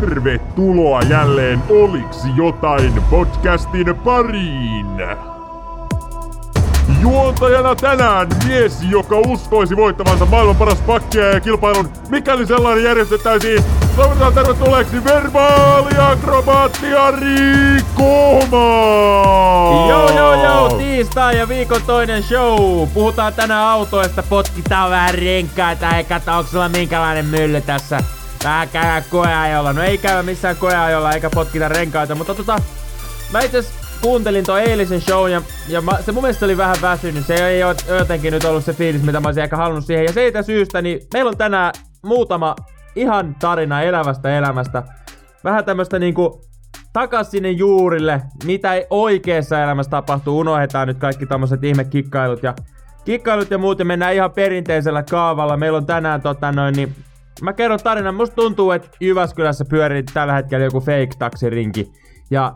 Tervetuloa jälleen Oliksi jotain podcastin pariin! Juontajana tänään mies, joka uskoisi voittavansa maailman paras pakkia ja kilpailun, mikäli sellainen järjestettäisiin. Toivotetaan tervetulleeksi verbaaliakrobaattia Riikoma! Joo joo joo, tiistai ja viikon toinen show. Puhutaan tänään autoista, potkitaan vähän renkaita, ei kato onko sulla minkälainen mylly tässä. Vähän käydään koeajolla. No ei käydä missään koeajolla eikä potkita renkaita, mutta tota... Mä itse kuuntelin tuon eilisen show ja, ja mä, se mun mielestä oli vähän väsynyt. Se ei ole jotenkin nyt ollut se fiilis, mitä mä olisin ehkä halunnut siihen. Ja siitä syystä, niin meillä on tänään muutama ihan tarina elävästä elämästä. Vähän tämmöstä niinku takas sinne juurille, mitä ei oikeassa elämässä tapahtuu. Unohdetaan nyt kaikki tämmöiset ihme kikkailut ja kikkailut ja muut ja mennään ihan perinteisellä kaavalla. Meillä on tänään tota noin, niin mä kerron tarinan. Musta tuntuu, että Jyväskylässä pyörii tällä hetkellä joku fake taksirinki. Ja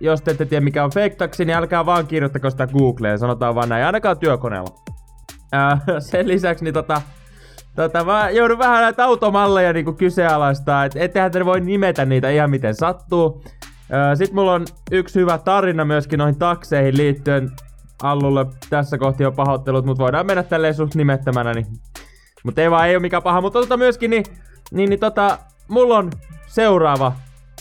jos te ette tiedä mikä on fake taxi, niin älkää vaan kirjoittako sitä Googleen, sanotaan vaan näin, ainakaan työkoneella. Ää, sen lisäksi niin tota, tota, mä joudun vähän näitä automalleja niinku kyseenalaistaa, että ettehän te voi nimetä niitä ihan miten sattuu. Ää, sit mulla on yksi hyvä tarina myöskin noihin takseihin liittyen. Allulle tässä kohti on pahoittelut, mutta voidaan mennä tälleen suht nimettömänä, niin mutta ei vaan, ei ole mikään paha. Mutta tota myöskin, niin, niin, niin tota, mulla on seuraava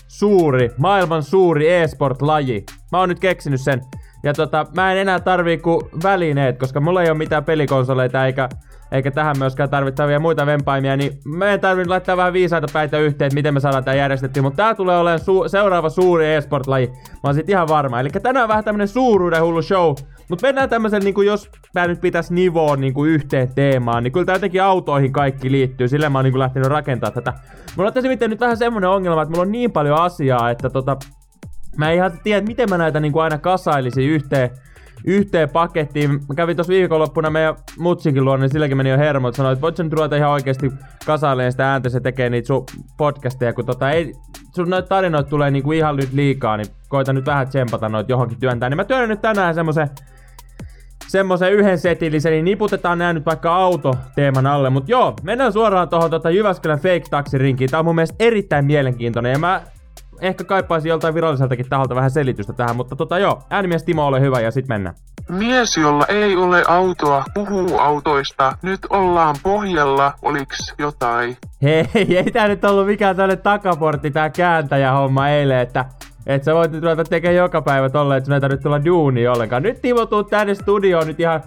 suuri, maailman suuri e-sport-laji. Mä oon nyt keksinyt sen. Ja tota, mä en enää tarvii kuin välineet, koska mulla ei ole mitään pelikonsoleita eikä, eikä tähän myöskään tarvittavia muita vempaimia, niin en tarvinnut laittaa vähän viisaita päitä yhteen, että miten me saadaan tää järjestettyä, mutta tää tulee olemaan su- seuraava suuri e-sport-laji. Mä oon sit ihan varma. Eli tänään vähän tämmönen suuruuden hullu show, mutta mennään tämmöisen, niin jos tää nyt pitäisi nivoa niin kuin yhteen teemaan, niin kyllä tää jotenkin autoihin kaikki liittyy. Sillä mä oon niin kuin lähtenyt rakentaa tätä. Mulla on tässä nyt vähän semmonen ongelma, että mulla on niin paljon asiaa, että tota, mä en ihan tiedä, miten mä näitä niin kuin aina kasailisin yhteen, yhteen pakettiin. Mä kävin tossa viikonloppuna meidän mutsinkin luona, niin silläkin meni jo hermot. Sanoin, että voit sä nyt ruveta ihan oikeesti kasailemaan sitä ääntä, se tekee niitä sun podcasteja, kun tota ei, sun noita tarinoita tulee niinku ihan nyt liikaa, niin koita nyt vähän tsempata noita johonkin työntää. Niin mä työnnän nyt tänään semmosen semmoisen yhden setillisen, niin niputetaan nää nyt vaikka auto-teeman alle. Mut joo, mennään suoraan tohon tota Jyväskylän fake taksirinkiin. Tää on mun mielestä erittäin mielenkiintoinen ja mä ehkä kaipaisin joltain viralliseltakin taholta vähän selitystä tähän, mutta tota joo, äänimies Timo, ole hyvä ja sit mennään. Mies, jolla ei ole autoa, puhuu autoista. Nyt ollaan pohjalla, oliks jotain? Hei, ei tää nyt ollut mikään tälle takaportti tää kääntäjä homma eilen, että et sä voit nyt ruveta tekemään joka päivä tolleen, että sun ei tarvitse tulla duuni ollenkaan. Nyt Timo tuu tänne studioon nyt ihan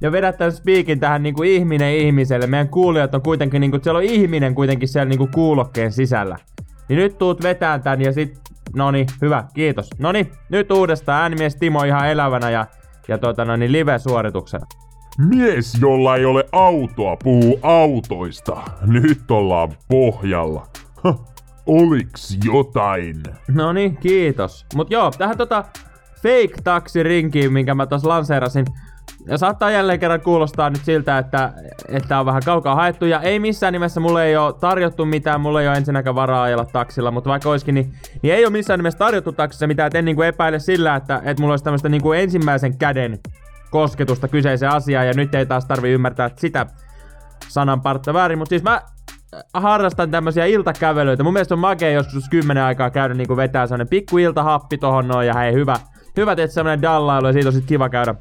ja vedät tämän speakin tähän niinku ihminen ihmiselle. Meidän kuulijat on kuitenkin niinku, siellä on ihminen kuitenkin siellä niinku kuulokkeen sisällä. Niin nyt tuut vetään tän ja sit, noni, hyvä, kiitos. Noni, nyt uudestaan äänimies Timo ihan elävänä ja, ja tota no niin live-suorituksena. Mies, jolla ei ole autoa, puhuu autoista. Nyt ollaan pohjalla. Huh. Oliks jotain? No niin, kiitos. Mut joo, tähän tota fake taksi rinkiin, minkä mä tossa lanseerasin. Ja saattaa jälleen kerran kuulostaa nyt siltä, että, että on vähän kaukaa haettu. Ja ei missään nimessä mulle ei ole tarjottu mitään, mulle ei ole ensinnäkään varaa ajella taksilla. Mutta vaikka olisikin, niin, niin ei ole missään nimessä tarjottu taksissa mitään. Et en niinku epäile sillä, että, että mulla olisi tämmöistä niinku ensimmäisen käden kosketusta kyseiseen asiaan. Ja nyt ei taas tarvi ymmärtää sitä sanan partta väärin. Mutta siis mä harrastan tämmösiä iltakävelyitä. Mun mielestä on makea joskus kymmenen aikaa käydä niinku vetää sellainen pikku iltahappi tohon noin ja hei hyvä. Hyvä, että semmonen dallailu ja siitä on sit kiva käydä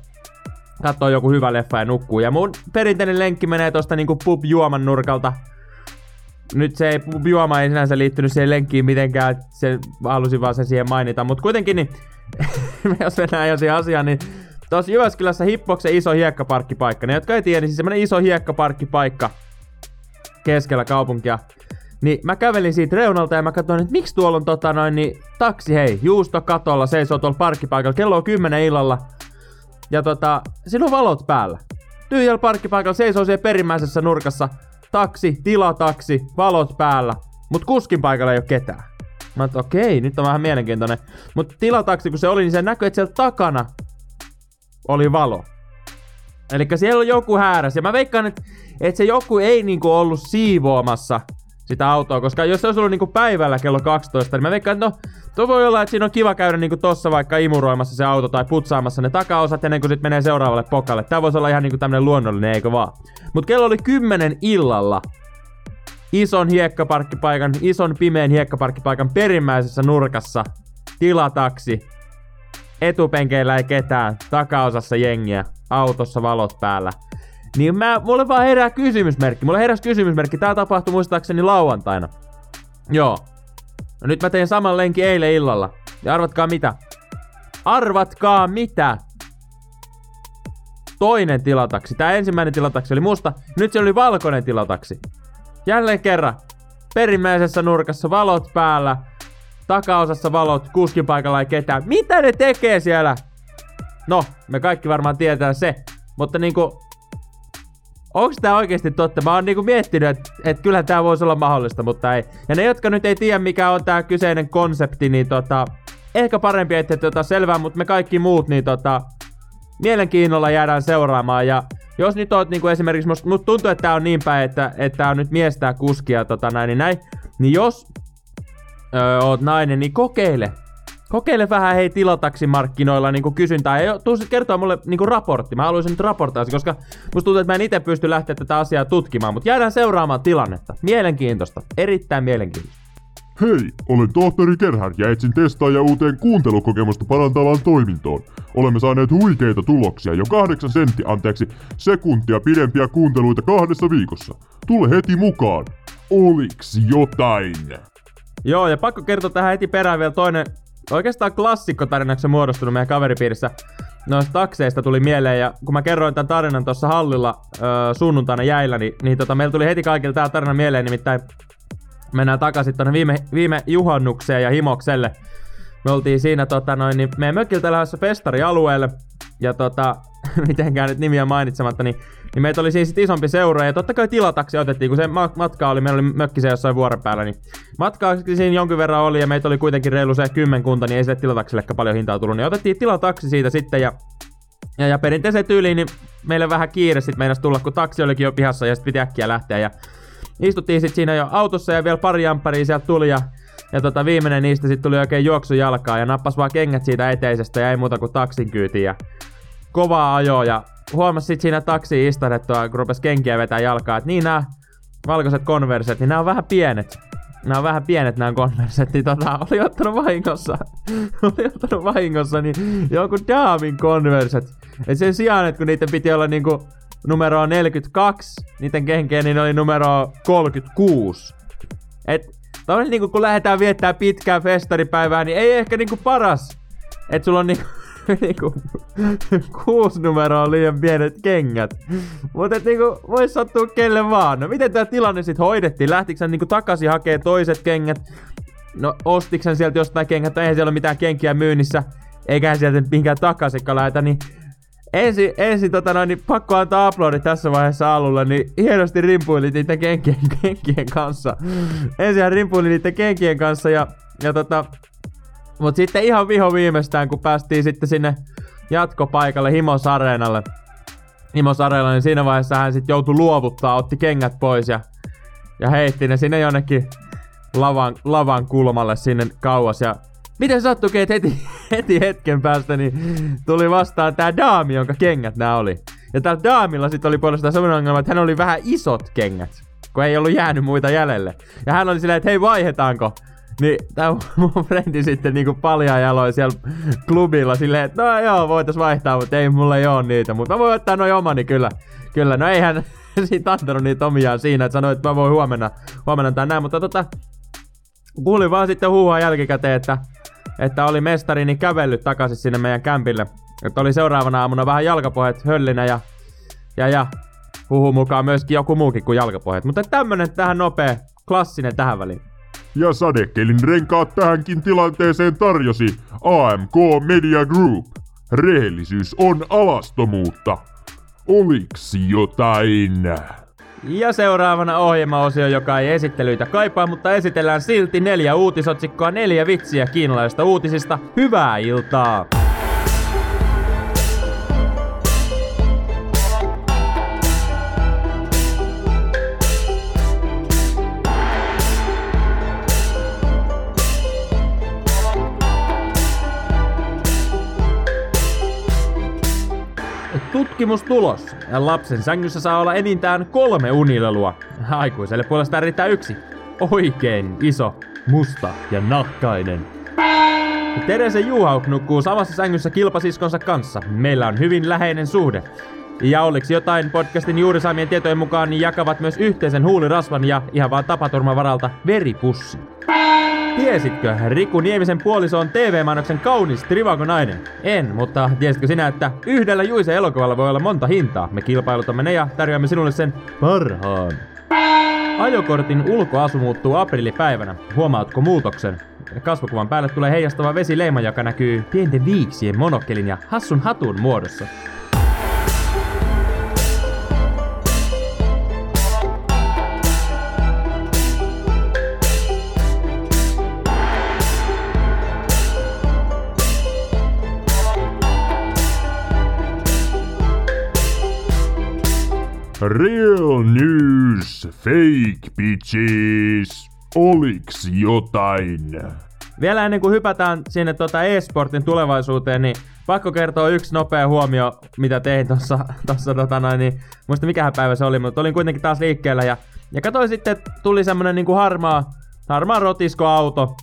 katsoo joku hyvä leffa ja nukkuu. Ja mun perinteinen lenkki menee tosta niinku pub-juoman nurkalta. Nyt se ei, pub-juoma ei sinänsä liittynyt siihen lenkkiin mitenkään, se halusin vaan sen siihen mainita. Mutta kuitenkin, niin, jos mennään jo siihen asiaan, niin Tuossa Jyväskylässä Hippoksen iso hiekkaparkkipaikka. Ne, jotka ei tiedä, niin siis semmonen iso hiekkaparkkipaikka keskellä kaupunkia. Niin mä kävelin siitä reunalta ja mä katsoin, että miksi tuolla on tota noin, niin taksi hei, juusto katolla, seisoo tuolla parkkipaikalla, kello on 10 illalla. Ja tota, siinä on valot päällä. Tyhjällä parkkipaikalla seisoo siellä perimmäisessä nurkassa. Taksi, tilataksi, valot päällä. Mut kuskin paikalla ei ole ketään. Mä oon, okei, nyt on vähän mielenkiintoinen. Mut tilataksi kun se oli, niin se näkyy, että siellä takana oli valo. Eli siellä on joku hääräs. Ja mä veikkaan, että, että se joku ei niinku ollut siivoamassa sitä autoa, koska jos se olisi ollut niinku päivällä kello 12, niin mä veikkaan, että no, tuo voi olla, että siinä on kiva käydä niinku tossa vaikka imuroimassa se auto tai putsaamassa ne takaosat ennen kuin sit menee seuraavalle pokalle. Tää voisi olla ihan niinku tämmönen luonnollinen, eikö vaan? Mut kello oli 10 illalla. ison hiekkaparkkipaikan, ison pimeän hiekkaparkkipaikan perimmäisessä nurkassa tilataksi. Etupenkeillä ei ketään, takaosassa jengiä, autossa valot päällä. Niin mä, mulle vaan herää kysymysmerkki. Mulle heräsi kysymysmerkki. Tää tapahtui muistaakseni lauantaina. Joo. No nyt mä tein saman lenkin eilen illalla. Ja arvatkaa mitä? Arvatkaa mitä? Toinen tilataksi. Tää ensimmäinen tilataksi oli musta. Nyt se oli valkoinen tilataksi. Jälleen kerran. Perimmäisessä nurkassa valot päällä. Takaosassa valot, kuskin paikalla ei ketään. Mitä ne tekee siellä? No, me kaikki varmaan tietää se. Mutta niinku, onks tää oikeesti totta? Mä oon niinku miettinyt, että et kyllä tää voisi olla mahdollista, mutta ei. Ja ne, jotka nyt ei tiedä mikä on tää kyseinen konsepti, niin tota, ehkä parempi, että tota selvää, mutta me kaikki muut, niin tota, mielenkiinnolla jäädään seuraamaan. Ja jos nyt oot niinku esimerkiksi, musta, musta tuntuu, että tää on niin päin, että, että tää on nyt mies tää kuskia tota näin, niin näin. Niin jos öö, oot nainen, niin kokeile. Kokeile vähän hei tilataksimarkkinoilla niinku kysyntää ja tuu sit kertoa mulle niinku raportti. Mä haluaisin nyt raporttaa koska musta tuntuu, että mä en itse pysty lähteä tätä asiaa tutkimaan, mutta jäädään seuraamaan tilannetta. Mielenkiintoista. Erittäin mielenkiintoista. Hei, olen tohtori Gerhard ja etsin testaaja uuteen kuuntelukokemusta parantavaan toimintoon. Olemme saaneet huikeita tuloksia, jo kahdeksan sentti, anteeksi, sekuntia pidempiä kuunteluita kahdessa viikossa. Tule heti mukaan. Oliks jotain? Joo, ja pakko kertoa tähän heti perään vielä toinen, oikeastaan klassikkotarinaksi muodostunut meidän kaveripiirissä. Noista takseista tuli mieleen, ja kun mä kerroin tämän tarinan tuossa hallilla öö, sunnuntaina jäillä, niin, niin tota, meillä tuli heti kaikille tämä tarina mieleen, nimittäin mennään takaisin tuonne viime, viime juhannukseen ja himokselle. Me oltiin siinä tota noin, niin meidän mökiltä lähdössä festarialueelle, ja tota, mitenkään nyt nimiä mainitsematta, niin, niin meitä oli siis isompi seura, ja totta kai tilataksi otettiin, kun se ma- matka oli, meillä oli mökki se jossain vuoren päällä, niin matkaa siinä jonkin verran oli, ja meitä oli kuitenkin reilu se kymmenkunta, niin ei sille tilataksellekään paljon hintaa tullut, niin otettiin tilataksi siitä sitten, ja ja, ja perinteiseen tyyliin, niin meille vähän kiire sit meinas tulla, kun taksi olikin jo pihassa ja sitten piti äkkiä lähteä. Ja istuttiin sitten siinä jo autossa ja vielä pari jampparia sieltä tuli ja, ja tota, viimeinen niistä sitten tuli oikein juoksujalkaa ja nappas vaan kengät siitä eteisestä ja ei muuta kuin taksin kyytiin ja kovaa ajoa ja huomasi sitten siinä taksiin istadettua, kun rupesi kenkiä vetää jalkaa, että niin nämä valkoiset konverset, niin nämä on vähän pienet. Nämä on vähän pienet nämä konverset, niin tota, oli ottanut vahingossa, oli ottanut vahingossa, niin joku daamin konverset. Et sen sijaan, että kun niiden piti olla niinku numero 42, niiden kenkeen, niin oli numero 36. Et tavallaan niinku kun lähdetään viettää pitkää festaripäivää, niin ei ehkä niinku paras, että sulla on niinku niinku kuusi numeroa liian pienet kengät. Mutta niinku vois sattua kelle vaan. No miten tää tilanne sit hoidettiin? Lähtikö niinku takaisin hakee toiset kengät? No ostiksen sieltä jostain kengät? Eihän siellä ole mitään kenkiä myynnissä. Eikä sieltä minkään takaisinkaan lähetä, niin ensin, ensin tota noin, niin pakko antaa uploadi tässä vaiheessa alulle, niin hienosti rimpuili niiden kenkien, kenkien kanssa. Ensin rimpuili niiden kenkien kanssa ja, ja tota, mut sitten ihan viho viimeistään, kun päästiin sitten sinne jatkopaikalle Himos Areenalle. Himos Areenalle, niin siinä vaiheessa hän sitten joutui luovuttaa, otti kengät pois ja, ja heitti ne sinne jonnekin lavan, lavan kulmalle sinne kauas. Ja miten sattuikin, että heti, heti hetken päästä niin tuli vastaan tää daami, jonka kengät nämä oli. Ja täällä daamilla sitten oli puolestaan semmoinen ongelma, että hän oli vähän isot kengät, kun ei ollut jäänyt muita jäljelle. Ja hän oli silleen, että hei vaihdetaanko? Niin tää mun frendi sitten niinku paljaa jaloin siellä klubilla silleen, että no joo, voitais vaihtaa, mutta ei mulla ei oo niitä. Mutta mä voin ottaa noin omani kyllä. Kyllä, no eihän siitä antanut niitä omiaan siinä, että sanoi, että mä voin huomenna, huomenna tai näin. Mutta tota, kuulin vaan sitten huuhaa jälkikäteen, että, että oli mestari niin kävellyt takaisin sinne meidän kämpille. Että oli seuraavana aamuna vähän jalkapohjat höllinä ja, ja, ja huhu mukaan myöskin joku muukin kuin jalkapohjat. Mutta tämmönen tähän nopea, klassinen tähän väliin. Ja sadekelin renkaat tähänkin tilanteeseen tarjosi AMK Media Group. Rehellisyys on alastomuutta. Oliks jotain? Ja seuraavana ohjelmaosio, joka ei esittelyitä kaipaa, mutta esitellään silti neljä uutisotsikkoa, neljä vitsiä kiinalaisista uutisista. Hyvää iltaa! Tutkimustulos. Lapsen sängyssä saa olla enintään kolme unilelua. Aikuiselle puolestaan riittää yksi. Oikein iso, musta ja nahkainen. Terese Juhauk nukkuu samassa sängyssä kilpasiskonsa kanssa. Meillä on hyvin läheinen suhde. Ja oliko jotain podcastin juuri saamien tietojen mukaan, niin jakavat myös yhteisen huulirasvan ja ihan vaan tapaturman varalta veripussi. Tiesitkö, Riku Niemisen puoliso on TV-mainoksen kaunis trivagonainen? En, mutta tiesitkö sinä, että yhdellä Juise elokuvalla voi olla monta hintaa? Me kilpailutamme ne ja tarjoamme sinulle sen parhaan. Ajokortin ulkoasu muuttuu aprillipäivänä. Huomaatko muutoksen? Kasvokuvan päälle tulee heijastava vesileima, joka näkyy pienten viiksien, monokkelin ja hassun hatun muodossa. Real news, fake bitches. Oliks jotain? Vielä ennen kuin hypätään sinne tuota e-sportin tulevaisuuteen, niin pakko kertoa yksi nopea huomio, mitä tein tuossa, tossa, tota noin, niin, muista mikähän päivä se oli, mutta olin kuitenkin taas liikkeellä ja, ja katsoin sitten, että tuli semmonen niinku harmaa, harmaa rotiskoauto,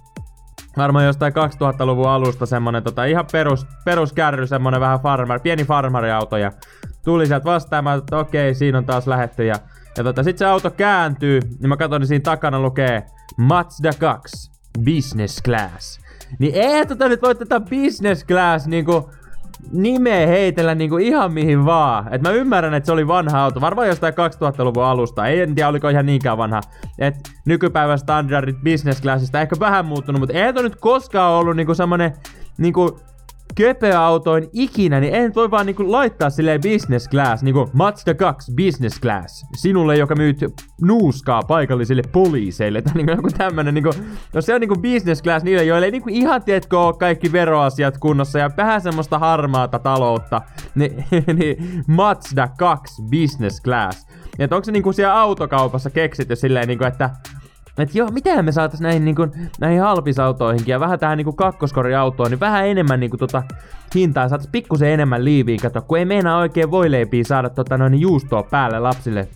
varmaan jostain 2000-luvun alusta semmonen tota, ihan perus, peruskärry, semmonen vähän farmer, pieni farmariauto ja tuli sieltä vastaamaan, että okei, siinä on taas lähetty ja, ja tota, sit se auto kääntyy, niin mä katson, niin siinä takana lukee Mazda 2 Business Class. Niin eihän tota nyt voi tätä Business Class niinku nimeä heitellä niinku ihan mihin vaan. Et mä ymmärrän, että se oli vanha auto, varmaan jostain 2000-luvun alusta. Ei en tiedä, oliko ihan niinkään vanha. Et nykypäivän standardit business classista ehkä vähän muuttunut, mutta ei nyt koskaan ollut niinku semmonen niinku köpöautoin ikinä, niin en voi vaan niinku laittaa silleen business class, niinku Mazda 2 business class, sinulle, joka myyt nuuskaa paikallisille poliiseille, tai niinku joku tämmönen, niinku, no se on niinku business class niille, joille ei niinku ihan tiedätkö ole kaikki veroasiat kunnossa ja vähän semmoista harmaata taloutta, niin, niin Mazda 2 business class. Että onko se niinku siellä autokaupassa keksitty silleen niinku, että että joo, miten me saatais näihin, niinku, näihin halpisautoihinkin ja vähän tähän niinku kakkoskoriautoon, niin vähän enemmän niinku tota hintaa, saatais pikkusen enemmän liiviin, kato, kun ei meinaa oikein voileipiä saada tota noin juustoa päälle lapsille,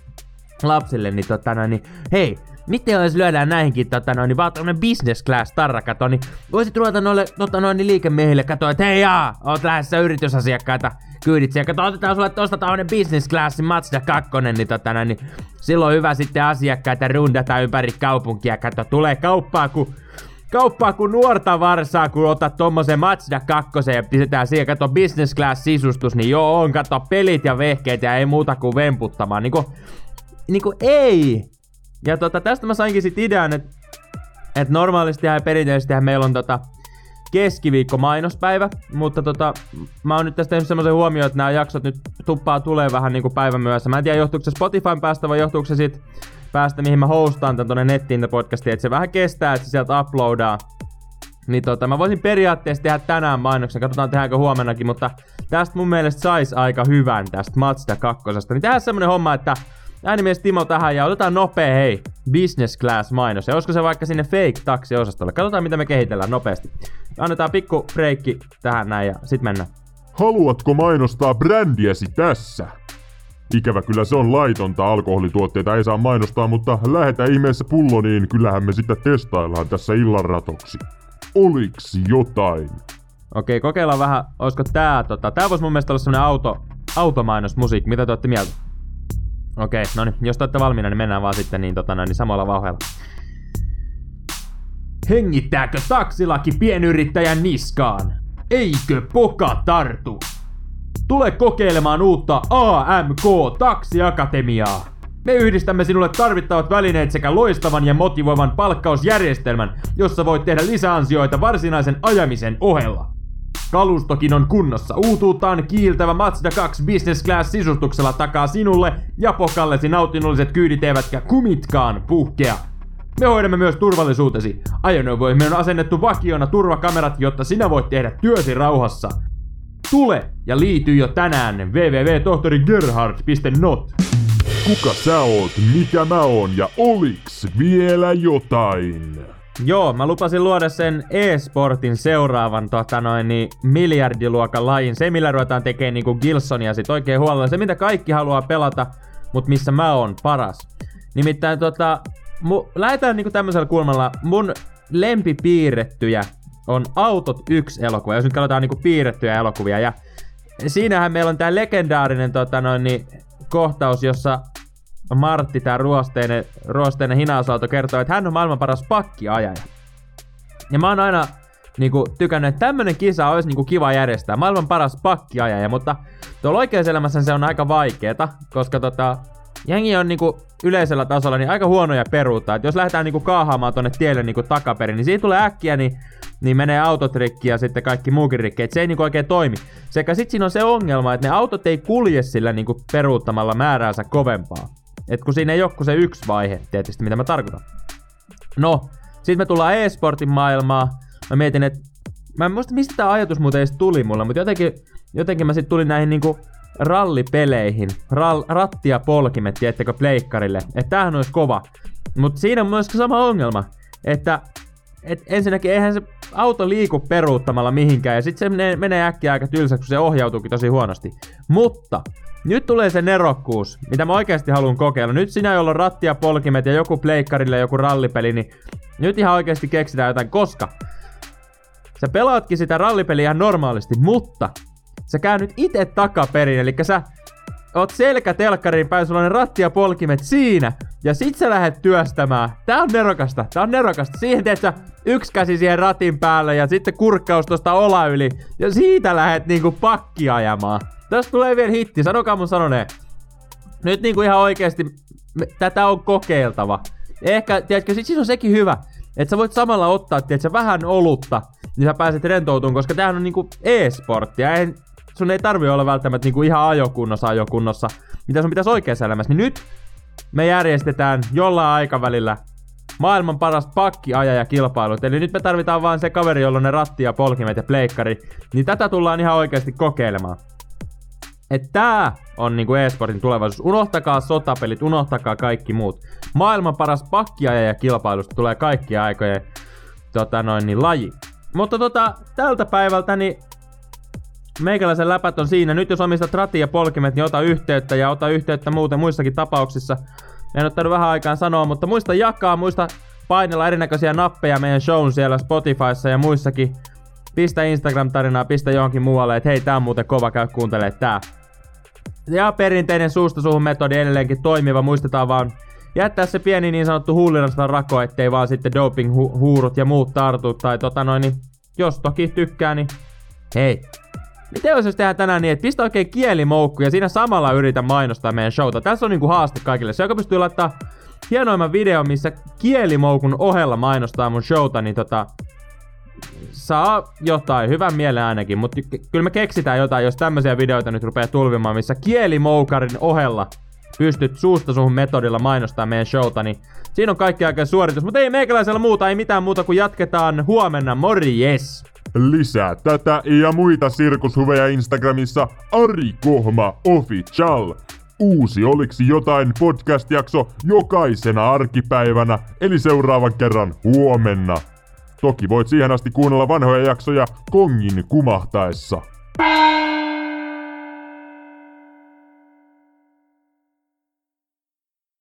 lapsille, niin tota noin, niin hei, miten jos lyödään näihinkin tota noin, niin vaan business class tarra, kato, niin voisit ruveta noille tota noin, niin liikemiehille, kato, että hei jaa, oot lähdössä yritysasiakkaita kyyditse, ja kato, otetaan sulle tosta tämmönen business class Mazda 2, niin tota noin, niin silloin hyvä sitten asiakkaita rundata ympäri kaupunkia, kato, tulee kauppaa, kun kauppaa kuin nuorta varsaa, kun otat tommosen Mazda 2 ja pistetään siihen, kato business class sisustus, niin joo on, kato pelit ja vehkeet ja ei muuta kuin vemputtamaan. Niinku, niinku ei, ja tota, tästä mä sainkin sit idean, että et normaalisti ja perinteisesti meillä on tota keskiviikko mainospäivä, mutta tota, mä oon nyt tästä tehnyt semmoisen huomioon, että nämä jaksot nyt tuppaa tulee vähän niinku päivän myöhässä. Mä en tiedä johtuuko se Spotifyn päästä vai johtuuko se sit päästä mihin mä hostaan tän tonne nettiin podcastiin, että se vähän kestää, että se sieltä uploadaa. Niin tota, mä voisin periaatteessa tehdä tänään mainoksen, katsotaan tehdäänkö huomennakin, mutta tästä mun mielestä sais aika hyvän tästä Mazda 2. Niin tehdään semmonen homma, että äänimies Timo tähän ja otetaan nopea hei, business class mainos. Ja olisiko se vaikka sinne fake taksi osastolle? Katsotaan mitä me kehitellään nopeasti. Annetaan pikku breikki tähän näin ja sit mennään. Haluatko mainostaa brändiäsi tässä? Ikävä kyllä se on laitonta, alkoholituotteita ei saa mainostaa, mutta lähetä ihmeessä pullo, niin kyllähän me sitä testaillaan tässä illan ratoksi. Oliks jotain? Okei, kokeillaan vähän, olisiko tää tota, tää vois mun mielestä olla semmonen auto, automainosmusiikki, mitä te olette mieltä? Okei, no niin, jos te olette valmiina, niin mennään vaan sitten niin, tota, niin samalla vauhdilla. Hengittääkö taksilaki pienyrittäjän niskaan? Eikö poka tartu? Tule kokeilemaan uutta AMK Taksiakatemiaa. Me yhdistämme sinulle tarvittavat välineet sekä loistavan ja motivoivan palkkausjärjestelmän, jossa voit tehdä lisäansioita varsinaisen ajamisen ohella. Kalustokin on kunnossa. Uutuuttaan kiiltävä Mazda 2 Business Class sisustuksella takaa sinulle ja pokallesi nautinnolliset kyydit eivätkä kumitkaan puhkea. Me hoidamme myös turvallisuutesi. Ajoneuvoihin on asennettu vakiona turvakamerat, jotta sinä voit tehdä työsi rauhassa. Tule ja liity jo tänään www.tohtorigerhard.not Kuka sä oot, mikä mä oon ja oliks vielä jotain? Joo, mä lupasin luoda sen e-sportin seuraavan tota noin, niin miljardiluokan lajin. Se, millä ruvetaan tekemään niinku Gilsonia sit oikein huolella. Se, mitä kaikki haluaa pelata, mutta missä mä oon paras. Nimittäin tota, mu, lähdetään niinku tämmöisellä kulmalla. Mun lempipiirrettyjä on Autot 1 elokuva, jos nyt katsotaan niinku piirrettyjä elokuvia. Ja siinähän meillä on tää legendaarinen tota noin, niin, kohtaus, jossa Martti, tää ruosteinen, ruosteinen hinausauto, kertoo, että hän on maailman paras pakkiajaja. Ja mä oon aina niinku, tykännyt, että tämmönen kisa olisi niinku, kiva järjestää. Maailman paras pakkiajaja, mutta tuolla oikeassa elämässä se on aika vaikeeta, koska tota, jengi on niinku, yleisellä tasolla niin aika huonoja peruuttaa. Et jos lähdetään niinku, kaahaamaan tonne tielle niinku, takaperin, niin siitä tulee äkkiä, niin niin menee autotrikki ja sitten kaikki muukin rikki. Et se ei niinku oikein toimi. Sekä sit siinä on se ongelma, että ne autot ei kulje sillä niinku peruuttamalla määräänsä kovempaa. Et kun siinä ei ole se yksi vaihe, tietysti mitä mä tarkoitan. No, sitten me tullaan e-sportin maailmaa. Mä mietin, että mä en muista mistä tämä ajatus muuten edes tuli mulle, mutta jotenkin, jotenkin mä sitten tulin näihin niinku rallipeleihin. Rall, ratti ja polkimet, tiettekö, pleikkarille. Että tämähän olisi kova. Mutta siinä on myös sama ongelma, että et ensinnäkin eihän se auto liiku peruuttamalla mihinkään, ja sitten se menee, menee äkkiä aika tylsäksi, kun se ohjautuukin tosi huonosti. Mutta nyt tulee se nerokkuus, mitä mä oikeasti haluan kokeilla. Nyt sinä, jolla on rattia, polkimet ja joku pleikkarille joku rallipeli, niin nyt ihan oikeasti keksitään jotain, koska sä pelaatkin sitä rallipeliä ihan normaalisti, mutta sä käännyt itse takaperin, eli sä oot selkä telkkariin päin, sulla on ne ratti ja polkimet siinä, ja sit sä lähdet työstämään. Tää on nerokasta, tää on nerokasta. Siihen teet sä yksi käsi siihen ratin päälle ja sitten kurkkaus tosta ola yli, ja siitä lähdet niinku pakki ajamaan. Tästä tulee vielä hitti, sanokaa mun sanoneen. Nyt niinku ihan oikeesti, me, tätä on kokeiltava. Ehkä, tiedätkö, sit siis on sekin hyvä, että sä voit samalla ottaa, tiedätkö, vähän olutta, niin sä pääset rentoutumaan, koska tämähän on niinku e-sporttia. Eihän, sun ei tarvi olla välttämättä niinku ihan ajokunnossa ajokunnossa, mitä sun pitäisi oikeassa elämässä. Niin nyt me järjestetään jollain aikavälillä maailman paras pakkiajaja kilpailut. Eli nyt me tarvitaan vaan se kaveri, jolla on ne ratti ja polkimet ja pleikkari. Niin tätä tullaan ihan oikeasti kokeilemaan. Että tää on niinku e-sportin tulevaisuus. Unohtakaa sotapelit, unohtakaa kaikki muut. Maailman paras pakkiajaja kilpailusta tulee kaikki aikojen tota noin, niin laji. Mutta tota, tältä päivältä niin meikäläisen läpät on siinä. Nyt jos omistat rati ja polkimet, niin ota yhteyttä ja ota yhteyttä muuten muissakin tapauksissa. En ottanut vähän aikaan sanoa, mutta muista jakaa, muista painella erinäköisiä nappeja meidän shown siellä Spotifyssa ja muissakin. Pistä Instagram-tarinaa, pistä johonkin muualle, että hei tää on muuten kova, käy kuuntelee tää. Ja perinteinen suusta suuhun metodi edelleenkin toimiva, muistetaan vaan jättää se pieni niin sanottu huulirasta rako, ettei vaan sitten doping-huurut ja muut tartu. Tai tota noin, niin jos toki tykkää, niin hei, Miten jos tehdään tänään niin, että pistä oikein kielimoukku ja siinä samalla yritä mainostaa meidän showta. Tässä on niinku haaste kaikille. Se, joka pystyy laittaa hienoimman videon, missä kielimoukun ohella mainostaa mun showta, niin tota, saa jotain, hyvän mielen ainakin, mutta kyllä me keksitään jotain, jos tämmöisiä videoita nyt rupeaa tulvimaan, missä kielimoukarin ohella pystyt suusta suhun metodilla mainostaa meidän showta, niin siinä on kaikki aika suoritus. Mutta ei meikäläisellä muuta, ei mitään muuta kuin jatketaan huomenna. Morjes! Lisää tätä ja muita sirkushuveja Instagramissa Ari Kohma Official. Uusi Oliksi jotain podcast-jakso jokaisena arkipäivänä, eli seuraavan kerran huomenna. Toki voit siihen asti kuunnella vanhoja jaksoja kongin kumahtaessa.